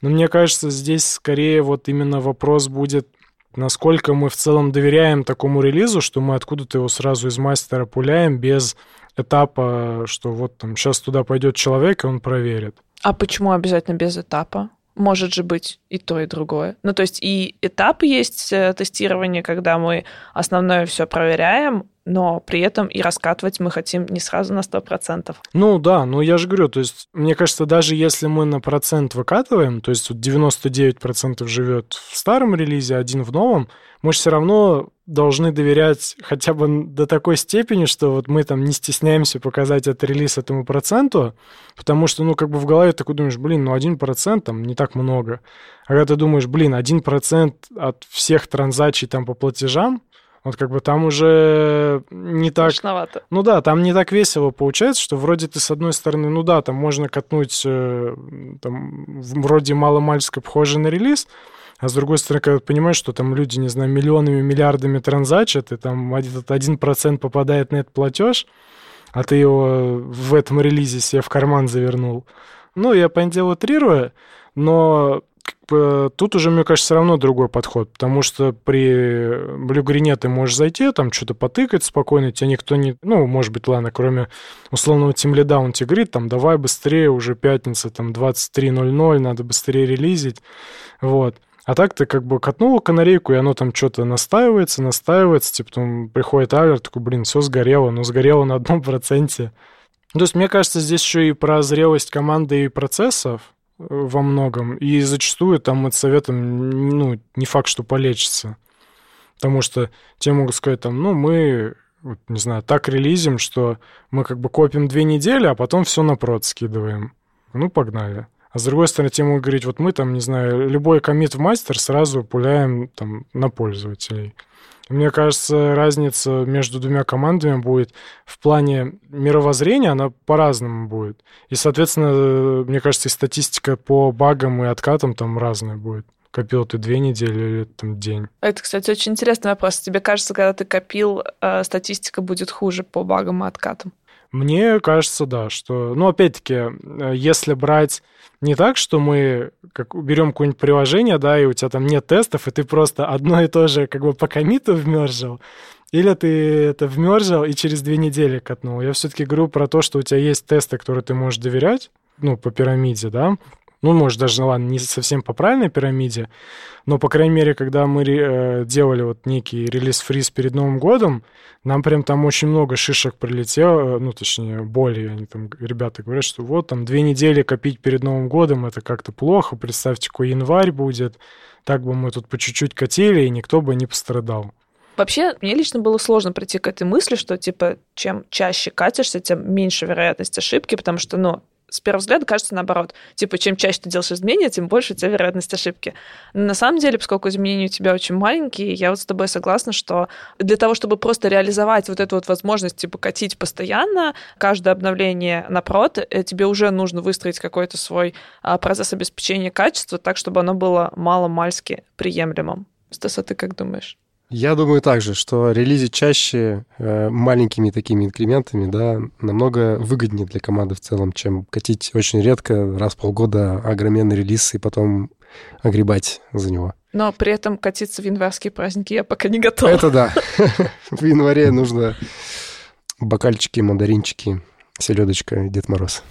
но мне кажется, здесь скорее вот именно вопрос будет насколько мы в целом доверяем такому релизу, что мы откуда-то его сразу из мастера пуляем без этапа, что вот там сейчас туда пойдет человек, и он проверит. А почему обязательно без этапа? Может же быть и то, и другое. Ну, то есть и этап есть э, тестирования, когда мы основное все проверяем, но при этом и раскатывать мы хотим не сразу на 100%. Ну да, ну я же говорю, то есть мне кажется, даже если мы на процент выкатываем, то есть вот 99% живет в старом релизе, один в новом, мы же все равно должны доверять хотя бы до такой степени, что вот мы там не стесняемся показать этот релиз этому проценту, потому что, ну, как бы в голове такой думаешь, блин, ну, один процент там не так много. А когда ты думаешь, блин, один процент от всех транзакций там по платежам, вот как бы там уже не так... Страшновато. Ну да, там не так весело получается, что вроде ты с одной стороны, ну да, там можно катнуть э, там, вроде маломальско похоже на релиз, а с другой стороны, когда ты понимаешь, что там люди, не знаю, миллионами, миллиардами транзачат, и там этот один процент попадает на этот платеж, а ты его в этом релизе себе в карман завернул. Ну, я, понятное дело, утрирую, но тут уже, мне кажется, все равно другой подход, потому что при блюгрине ты можешь зайти, там что-то потыкать спокойно, тебя никто не... Ну, может быть, ладно, кроме условного тимлида, он тебе говорит, там, давай быстрее, уже пятница, там, 23.00, надо быстрее релизить, вот. А так ты как бы катнула канарейку, и оно там что-то настаивается, настаивается, типа там приходит алерт, такой, блин, все сгорело, но сгорело на одном проценте. То есть, мне кажется, здесь еще и про зрелость команды и процессов, во многом. И зачастую там от совета, ну, не факт, что полечится. Потому что те могут сказать там, ну, мы, вот, не знаю, так релизим, что мы как бы копим две недели, а потом все на прод скидываем. Ну, погнали. А с другой стороны, те могут говорить, вот мы там, не знаю, любой комит в мастер сразу пуляем там на пользователей. Мне кажется, разница между двумя командами будет в плане мировоззрения, она по-разному будет. И, соответственно, мне кажется, и статистика по багам и откатам там разная будет. Копил ты две недели или там день? Это, кстати, очень интересный вопрос. Тебе кажется, когда ты копил, э, статистика будет хуже по багам и откатам? Мне кажется, да, что... Ну, опять-таки, э, если брать не так, что мы как берем какое-нибудь приложение, да, и у тебя там нет тестов, и ты просто одно и то же как бы по комиту вмержил, или ты это вмержил и через две недели катнул. Я все-таки говорю про то, что у тебя есть тесты, которые ты можешь доверять, ну, по пирамиде, да, ну, может, даже, ладно, не совсем по правильной пирамиде, но, по крайней мере, когда мы э, делали вот некий релиз-фриз перед Новым годом, нам прям там очень много шишек прилетело, э, ну, точнее, боли. Они там, ребята говорят, что вот там две недели копить перед Новым годом, это как-то плохо, представьте, какой январь будет, так бы мы тут по чуть-чуть катили, и никто бы не пострадал. Вообще, мне лично было сложно прийти к этой мысли, что, типа, чем чаще катишься, тем меньше вероятность ошибки, потому что, ну, с первого взгляда кажется наоборот. Типа, чем чаще ты делаешь изменения, тем больше у тебя вероятность ошибки. Но на самом деле, поскольку изменения у тебя очень маленькие, я вот с тобой согласна, что для того, чтобы просто реализовать вот эту вот возможность, типа, катить постоянно, каждое обновление на э, тебе уже нужно выстроить какой-то свой а, процесс обеспечения качества так, чтобы оно было мало-мальски приемлемым. Стас, а ты как думаешь? Я думаю также, что релизить чаще э, маленькими такими инкрементами, да, намного выгоднее для команды в целом, чем катить очень редко, раз в полгода огроменный релиз и потом огребать за него. Но при этом катиться в январские праздники я пока не готова. Это да. В январе нужно бокальчики, мандаринчики, селедочка, Дед Мороз.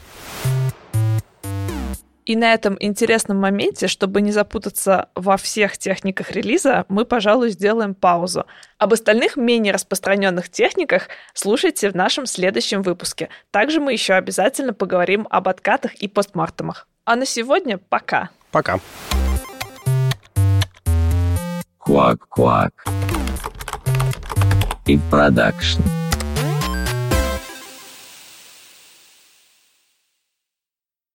И на этом интересном моменте, чтобы не запутаться во всех техниках релиза, мы, пожалуй, сделаем паузу. Об остальных менее распространенных техниках слушайте в нашем следующем выпуске. Также мы еще обязательно поговорим об откатах и постмартумах. А на сегодня пока. Пока. Quack. И продакшн.